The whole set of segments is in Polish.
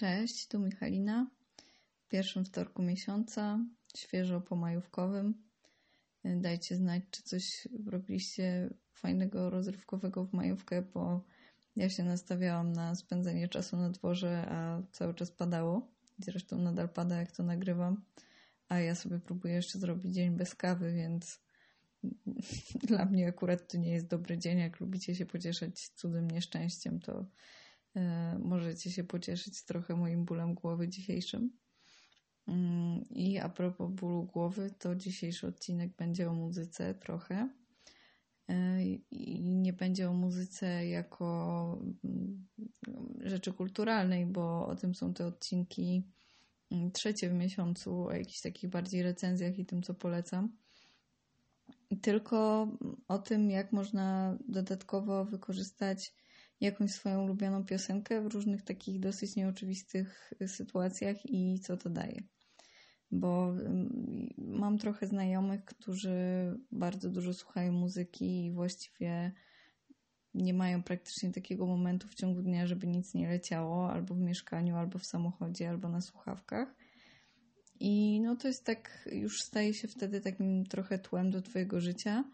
Cześć, tu Michalina. W pierwszym wtorku miesiąca, świeżo po majówkowym. Dajcie znać, czy coś robiliście fajnego, rozrywkowego w majówkę, bo ja się nastawiałam na spędzenie czasu na dworze, a cały czas padało. Zresztą nadal pada, jak to nagrywam. A ja sobie próbuję jeszcze zrobić dzień bez kawy, więc dla mnie akurat to nie jest dobry dzień. Jak lubicie się pocieszać cudym nieszczęściem, to możecie się pocieszyć trochę moim bólem głowy dzisiejszym. Mm, I a propos bólu głowy, to dzisiejszy odcinek będzie o muzyce trochę. E, I nie będzie o muzyce jako mm, rzeczy kulturalnej, bo o tym są te odcinki mm, trzecie w miesiącu, o jakichś takich bardziej recenzjach i tym, co polecam. Tylko o tym, jak można dodatkowo wykorzystać jakąś swoją ulubioną piosenkę w różnych takich dosyć nieoczywistych sytuacjach i co to daje. Bo mm, mam trochę znajomych, którzy bardzo dużo słuchają muzyki i właściwie nie mają praktycznie takiego momentu w ciągu dnia, żeby nic nie leciało, albo w mieszkaniu, albo w samochodzie, albo na słuchawkach. I no to jest tak, już staje się wtedy takim trochę tłem do Twojego życia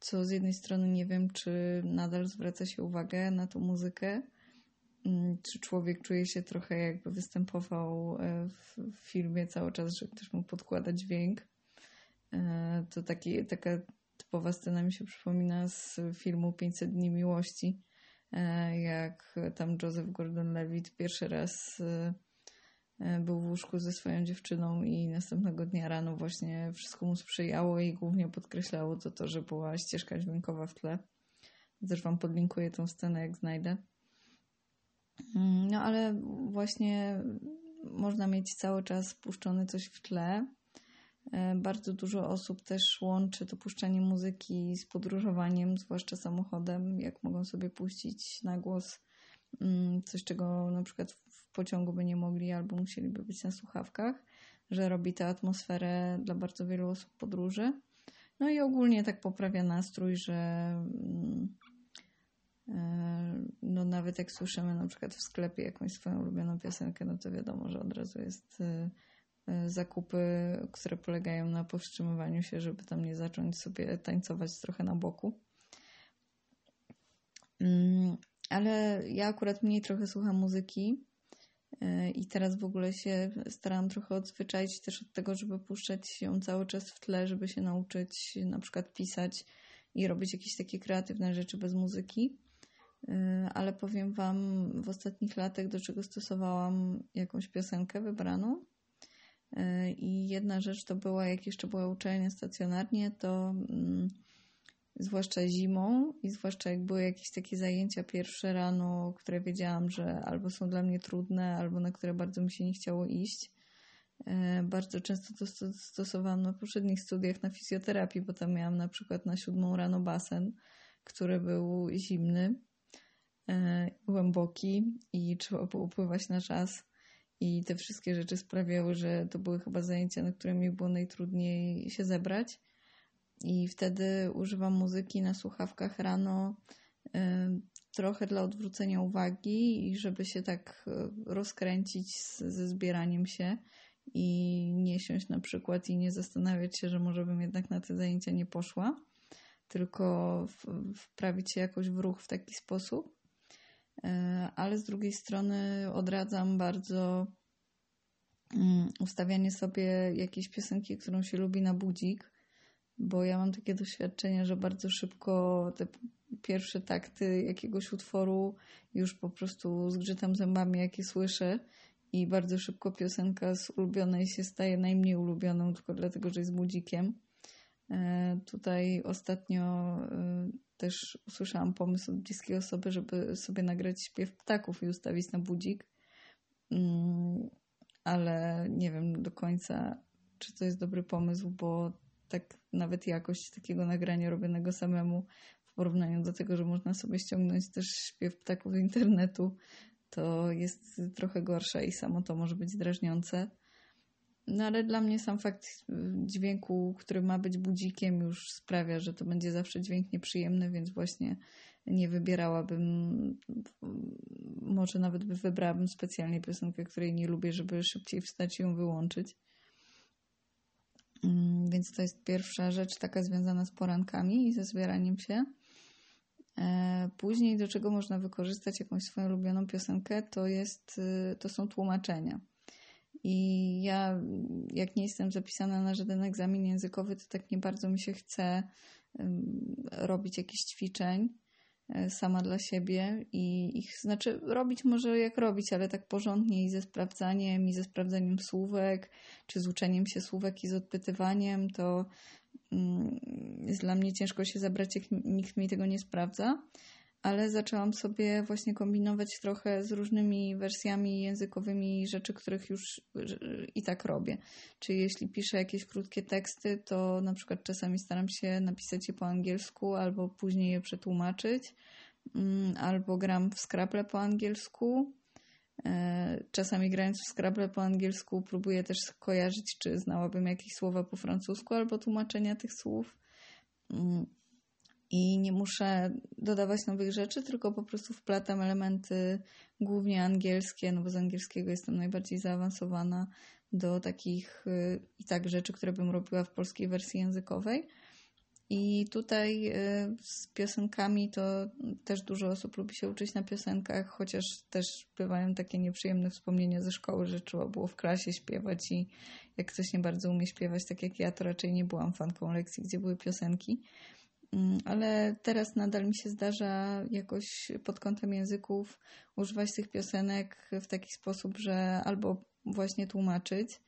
co z jednej strony nie wiem, czy nadal zwraca się uwagę na tą muzykę, mm, czy człowiek czuje się trochę jakby występował e, w filmie cały czas, że ktoś mu podkłada dźwięk. E, to taki, taka typowa scena mi się przypomina z filmu 500 dni miłości, e, jak tam Joseph Gordon-Levitt pierwszy raz był w łóżku ze swoją dziewczyną i następnego dnia rano właśnie wszystko mu sprzyjało i głównie podkreślało to to, że była ścieżka dźwiękowa w tle. Też Wam podlinkuję tą scenę, jak znajdę. Mm, no ale właśnie można mieć cały czas puszczony coś w tle. E, bardzo dużo osób też łączy to puszczanie muzyki z podróżowaniem, zwłaszcza samochodem, jak mogą sobie puścić na głos mm, coś, czego na przykład pociągu by nie mogli albo musieliby być na słuchawkach, że robi tę atmosferę dla bardzo wielu osób podróży. No i ogólnie tak poprawia nastrój, że mm, e, no nawet jak słyszymy na przykład w sklepie jakąś swoją ulubioną piosenkę, no to wiadomo, że od razu jest e, e, zakupy, które polegają na powstrzymywaniu się, żeby tam nie zacząć sobie tańcować trochę na boku. Mm, ale ja akurat mniej trochę słucham muzyki, I teraz w ogóle się staram trochę odzwyczaić też od tego, żeby puszczać ją cały czas w tle, żeby się nauczyć na przykład pisać i robić jakieś takie kreatywne rzeczy bez muzyki. E, ale powiem Wam w ostatnich latach, do czego stosowałam jakąś piosenkę wybraną. E, I jedna rzecz to była, jak jeszcze była uczelnia stacjonarnie, to mm, zwłaszcza zimą i zwłaszcza jak były jakieś takie zajęcia pierwsze rano, które wiedziałam, że albo są dla mnie trudne, albo na które bardzo mi się nie chciało iść. E, bardzo często to stosowałam na poprzednich studiach na fizjoterapii, bo tam miałam na przykład na siódmą rano basen, który był zimny, e, głęboki i trzeba było pływać na czas. I te wszystkie rzeczy sprawiały, że to były chyba zajęcia, na które mi było najtrudniej się zebrać i wtedy używam muzyki na słuchawkach rano y, trochę dla odwrócenia uwagi i żeby się tak y, rozkręcić ze zbieraniem się i nie siąść na przykład i nie zastanawiać się, że może bym jednak na te zajęcia nie poszła, tylko wprawić się jakoś w ruch w taki sposób. Y, ale z drugiej strony odradzam bardzo mm, ustawianie sobie jakiejś piosenki, którą się lubi na budzik, bo ja mam takie doświadczenie, że bardzo szybko te pierwsze takty jakiegoś utworu już po prostu zgrzytam zębami, jakie słyszę i bardzo szybko piosenka z ulubionej się staje najmniej ulubioną, tylko dlatego, że jest budzikiem. E, tutaj ostatnio e, też usłyszałam pomysł od bliskiej osoby, żeby sobie nagrać śpiew ptaków i ustawić na budzik, mm, ale nie wiem do końca, czy to jest dobry pomysł, bo tak nawet jakość takiego nagrania robionego samemu w porównaniu do tego, że można sobie ściągnąć też śpiew ptaków z internetu, to jest trochę gorsza i samo to może być drażniące. No ale dla mnie sam fakt dźwięku, który ma być budzikiem, już sprawia, że to będzie zawsze dźwięk nieprzyjemny, więc właśnie nie wybierałabym, może nawet by wybrałabym specjalnie piosenkę, której nie lubię, żeby szybciej wstać i ją wyłączyć. Mm, więc to jest pierwsza rzecz taka związana z porankami i ze zbieraniem się. E, później, do czego można wykorzystać jakąś swoją ulubioną piosenkę, to, jest, y, to są tłumaczenia. I ja, jak nie jestem zapisana na żaden egzamin językowy, to tak nie bardzo mi się chce robić jakichś ćwiczeń sama dla siebie i ich, znaczy robić może jak robić, ale tak porządnie i ze sprawdzaniem, i ze sprawdzaniem słówek, czy z uczeniem się słówek i z odpytywaniem, to mm, jest dla mnie ciężko się zabrać, jak nikt mi tego nie sprawdza ale zaczęłam sobie właśnie kombinować trochę z różnymi wersjami językowymi rzeczy, których już i tak robię. Czyli jeśli piszę jakieś krótkie teksty, to na przykład czasami staram się napisać je po angielsku albo później je przetłumaczyć, mm, albo gram w Scrabble po angielsku. E, czasami grając w Scrabble po angielsku próbuję też kojarzyć, czy znałabym jakieś słowa po francusku albo tłumaczenia tych słów. I nie muszę dodawać nowych rzeczy, tylko po prostu wplatam elementy głównie angielskie, no bo z angielskiego jestem najbardziej zaawansowana do takich y, i tak rzeczy, które bym robiła w polskiej wersji językowej. I tutaj y, z piosenkami to też dużo osób lubi się uczyć na piosenkach, chociaż też bywają takie nieprzyjemne wspomnienia ze szkoły, że trzeba było w klasie śpiewać i jak ktoś nie bardzo umie śpiewać, tak jak ja, to raczej nie byłam fanką lekcji, gdzie były piosenki. Mm, ale teraz nadal mi się zdarza jakoś pod kątem języków używać tych piosenek w taki sposób, że albo właśnie tłumaczyć,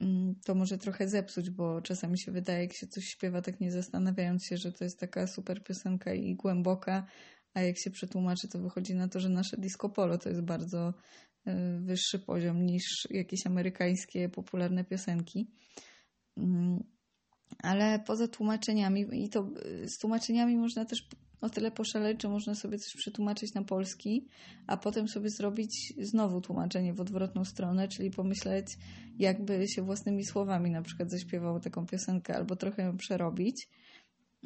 mm, to może trochę zepsuć, bo czasami się wydaje, jak się coś śpiewa, tak nie zastanawiając się, że to jest taka super piosenka i głęboka, a jak się przetłumaczy, to wychodzi na to, że nasze disco polo to jest bardzo y, wyższy poziom niż jakieś amerykańskie popularne piosenki. Ale poza tłumaczeniami, i to y, z tłumaczeniami można też o tyle poszaleć, że można sobie coś przetłumaczyć na polski, a potem sobie zrobić znowu tłumaczenie w odwrotną stronę, czyli pomyśleć, jakby się własnymi słowami na przykład zaśpiewało taką piosenkę, albo trochę ją przerobić.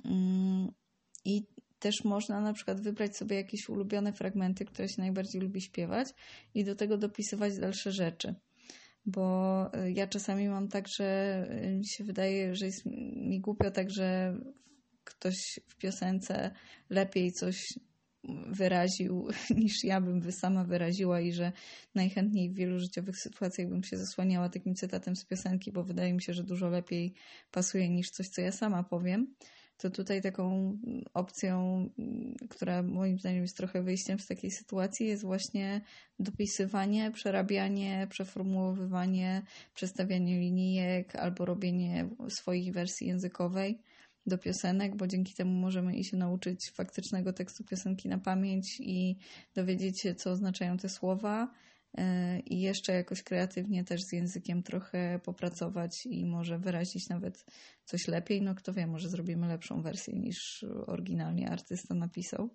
Mm, I też można na przykład wybrać sobie jakieś ulubione fragmenty, które się najbardziej lubi śpiewać i do tego dopisywać dalsze rzeczy bo y, ja czasami mam tak, że y, mi się wydaje, że jest mi głupio tak, że ktoś w piosence lepiej coś wyraził niż ja bym sama wyraziła i że najchętniej w wielu życiowych sytuacjach bym się zasłaniała takim cytatem z piosenki, bo wydaje mi się, że dużo lepiej pasuje niż coś, co ja sama powiem to tutaj taką opcją, która moim zdaniem jest trochę wyjściem z takiej sytuacji, jest właśnie dopisywanie, przerabianie, przeformułowywanie, przestawianie linijek albo robienie swoich wersji językowej do piosenek, bo dzięki temu możemy i się nauczyć faktycznego tekstu piosenki na pamięć i dowiedzieć się, co oznaczają te słowa i jeszcze jakoś kreatywnie też z językiem trochę popracować i może wyrazić nawet coś lepiej. No kto wie, może zrobimy lepszą wersję niż oryginalnie artysta napisał.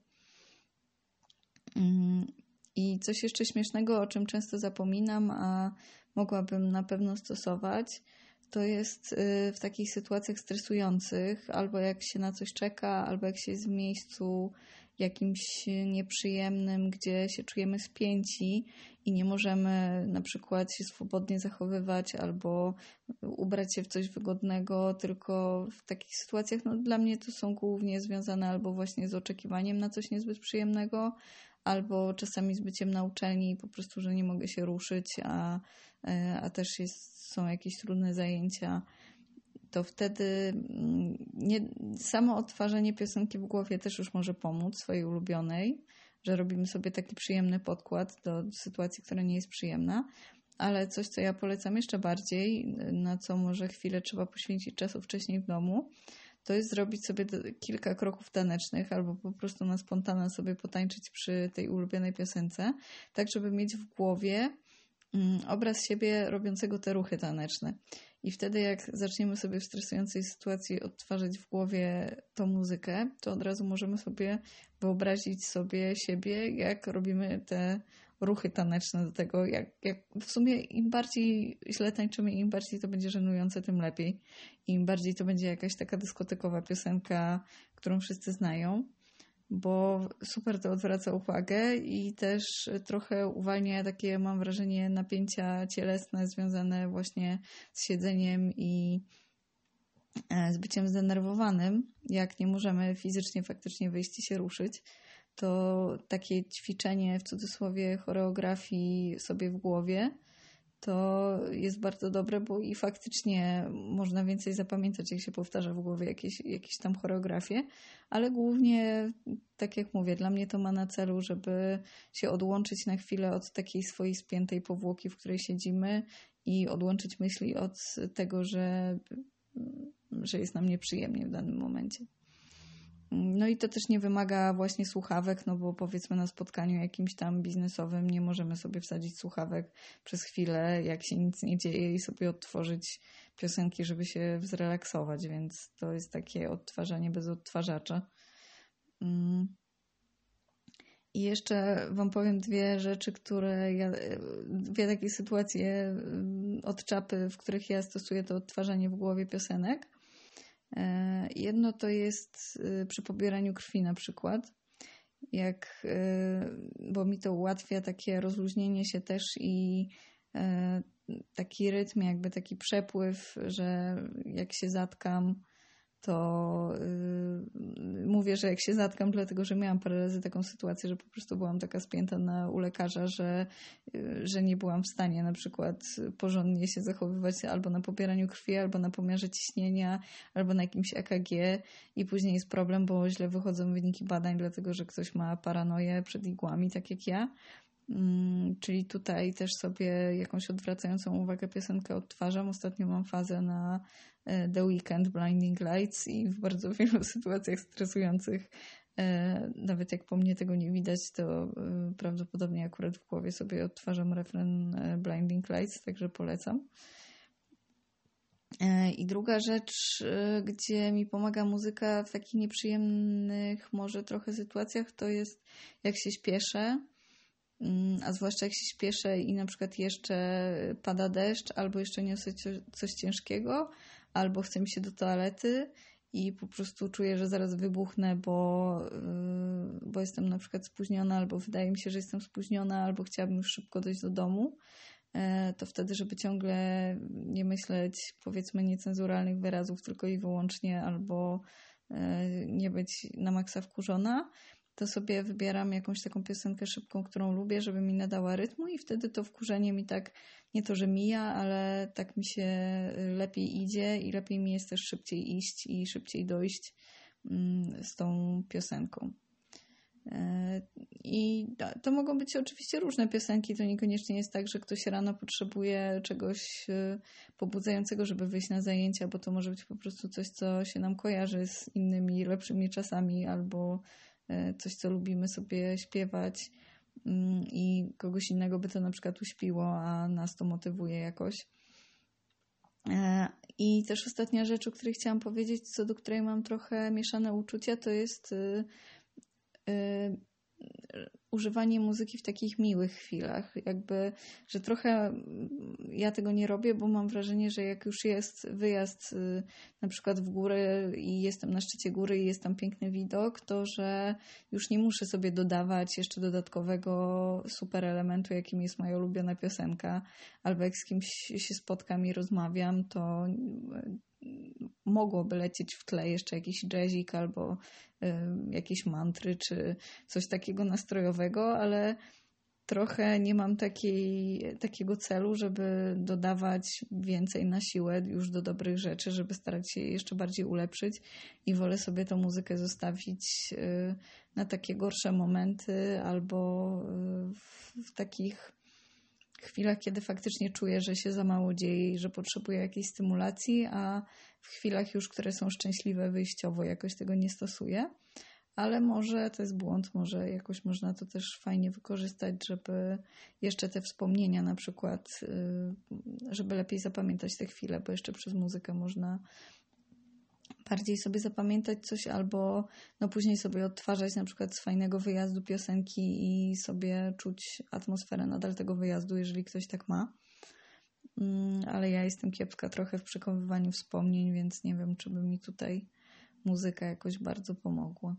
Mm, I coś jeszcze śmiesznego, o czym często zapominam, a mogłabym na pewno stosować, to jest y, w takich sytuacjach stresujących, albo jak się na coś czeka, albo jak się jest w miejscu jakimś nieprzyjemnym, gdzie się czujemy spięci i nie możemy na przykład się swobodnie zachowywać albo ubrać się w coś wygodnego, tylko w takich sytuacjach, no dla mnie to są głównie związane albo właśnie z oczekiwaniem na coś niezbyt przyjemnego, albo czasami z byciem na uczelni po prostu, że nie mogę się ruszyć, a, a też jest, są jakieś trudne zajęcia to wtedy mm, nie, samo odtwarzanie piosenki w głowie też już może pomóc, swojej ulubionej, że robimy sobie taki przyjemny podkład do sytuacji, która nie jest przyjemna. Ale coś, co ja polecam jeszcze bardziej, na co może chwilę trzeba poświęcić czasu wcześniej w domu, to jest zrobić sobie kilka kroków tanecznych albo po prostu na spontana sobie potańczyć przy tej ulubionej piosence, tak żeby mieć w głowie obraz siebie robiącego te ruchy taneczne. I wtedy, jak zaczniemy sobie w stresującej sytuacji odtwarzać w głowie tą muzykę, to od razu możemy sobie wyobrazić sobie siebie, jak robimy te ruchy taneczne do tego. Jak, jak w sumie im bardziej źle tańczymy, im bardziej to będzie żenujące, tym lepiej. Im bardziej to będzie jakaś taka dyskotekowa piosenka, którą wszyscy znają, bo super to odwraca uwagę i też trochę uwalnia takie, mam wrażenie, napięcia cielesne związane właśnie z siedzeniem i e, z byciem zdenerwowanym. Jak nie możemy fizycznie faktycznie wyjść i się ruszyć, to takie ćwiczenie w cudzysłowie choreografii sobie w głowie to jest bardzo dobre, bo i faktycznie można więcej zapamiętać, jak się powtarza w głowie jakieś, jakieś tam choreografie, ale głównie, tak jak mówię, dla mnie to ma na celu, żeby się odłączyć na chwilę od takiej swojej spiętej powłoki, w której siedzimy i odłączyć myśli od tego, że, że jest nam nieprzyjemnie w danym momencie. No i to też nie wymaga właśnie słuchawek, no bo powiedzmy na spotkaniu jakimś tam biznesowym nie możemy sobie wsadzić słuchawek przez chwilę, jak się nic nie dzieje i sobie odtworzyć piosenki, żeby się zrelaksować, więc to jest takie odtwarzanie bez odtwarzacza. Mm. I jeszcze Wam powiem dwie rzeczy, które ja, dwie takie sytuacje mm, od czapy, w których ja stosuję to odtwarzanie w głowie piosenek. E, jedno to jest y, przy pobieraniu krwi na przykład, jak, y, bo mi to ułatwia takie rozluźnienie się też i e, taki rytm, jakby taki przepływ, że jak się zatkam, to yy, mówię, że jak się zatkam, dlatego że miałam parę razy taką sytuację, że po prostu byłam taka spięta na, u lekarza, że, yy, że nie byłam w stanie na przykład porządnie się zachowywać albo na pobieraniu krwi, albo na pomiarze ciśnienia, albo na jakimś EKG i później jest problem, bo źle wychodzą wyniki badań, dlatego że ktoś ma paranoję przed igłami, tak jak ja. Mm, czyli tutaj też sobie jakąś odwracającą uwagę piosenkę odtwarzam. Ostatnio mam fazę na e, The Weekend Blinding Lights i w bardzo wielu sytuacjach stresujących, e, nawet jak po mnie tego nie widać, to e, prawdopodobnie akurat w głowie sobie odtwarzam refren Blinding Lights, także polecam. I druga rzecz, gdzie mi pomaga muzyka w takich nieprzyjemnych, może trochę sytuacjach, to jest jak się śpieszę a zwłaszcza jak się śpieszę i na przykład jeszcze pada deszcz, albo jeszcze niosę coś ciężkiego, albo chcę mi się do toalety i po prostu czuję, że zaraz wybuchnę, bo, yy, bo jestem na przykład spóźniona, albo wydaje mi się, że jestem spóźniona, albo chciałabym już szybko dojść do domu, e, to wtedy, żeby ciągle nie myśleć powiedzmy niecenzuralnych wyrazów tylko i wyłącznie, albo e, nie być na maksa wkurzona, to sobie wybieram jakąś taką piosenkę szybką, którą lubię, żeby mi nadała rytmu i wtedy to wkurzenie mi tak, nie to, że mija, ale tak mi się lepiej idzie i lepiej mi jest też szybciej iść i szybciej dojść mm, z tą piosenką. E, I to mogą być oczywiście różne piosenki. To niekoniecznie jest tak, że ktoś rano potrzebuje czegoś e, pobudzającego, żeby wyjść na zajęcia, bo to może być po prostu coś, co się nam kojarzy z innymi lepszymi czasami albo coś, co lubimy sobie śpiewać mm, i kogoś innego by to na przykład uśpiło, a nas to motywuje jakoś. E, I też ostatnia rzecz, o której chciałam powiedzieć, co do której mam trochę mieszane uczucia, to jest y, y, używanie muzyki w takich miłych chwilach. Jakby, że trochę ja tego nie robię, bo mam wrażenie, że jak już jest wyjazd y, na przykład w górę i jestem na szczycie góry i jest tam piękny widok, to że już nie muszę sobie dodawać jeszcze dodatkowego super elementu, jakim jest moja ulubiona piosenka, albo jak z kimś się spotkam i rozmawiam, to mogłoby lecieć w tle jeszcze jakiś jazzik albo y, jakieś mantry, czy coś takiego nastrojowego, ale trochę nie mam takiej, takiego celu, żeby dodawać więcej na siłę już do dobrych rzeczy, żeby starać się je jeszcze bardziej ulepszyć. I wolę sobie tę muzykę zostawić y, na takie gorsze momenty albo y, w, w takich chwilach, kiedy faktycznie czuję, że się za mało dzieje i że potrzebuję jakiejś stymulacji, a w chwilach już, które są szczęśliwe wyjściowo, jakoś tego nie stosuję. Ale może to jest błąd, może jakoś można to też fajnie wykorzystać, żeby jeszcze te wspomnienia na przykład, y, żeby lepiej zapamiętać te chwile, bo jeszcze przez muzykę można bardziej sobie zapamiętać coś albo no później sobie odtwarzać na przykład z fajnego wyjazdu piosenki i sobie czuć atmosferę nadal tego wyjazdu, jeżeli ktoś tak ma. Mm, ale ja jestem kiepska trochę w przechowywaniu wspomnień, więc nie wiem, czy by mi tutaj muzyka jakoś bardzo pomogła.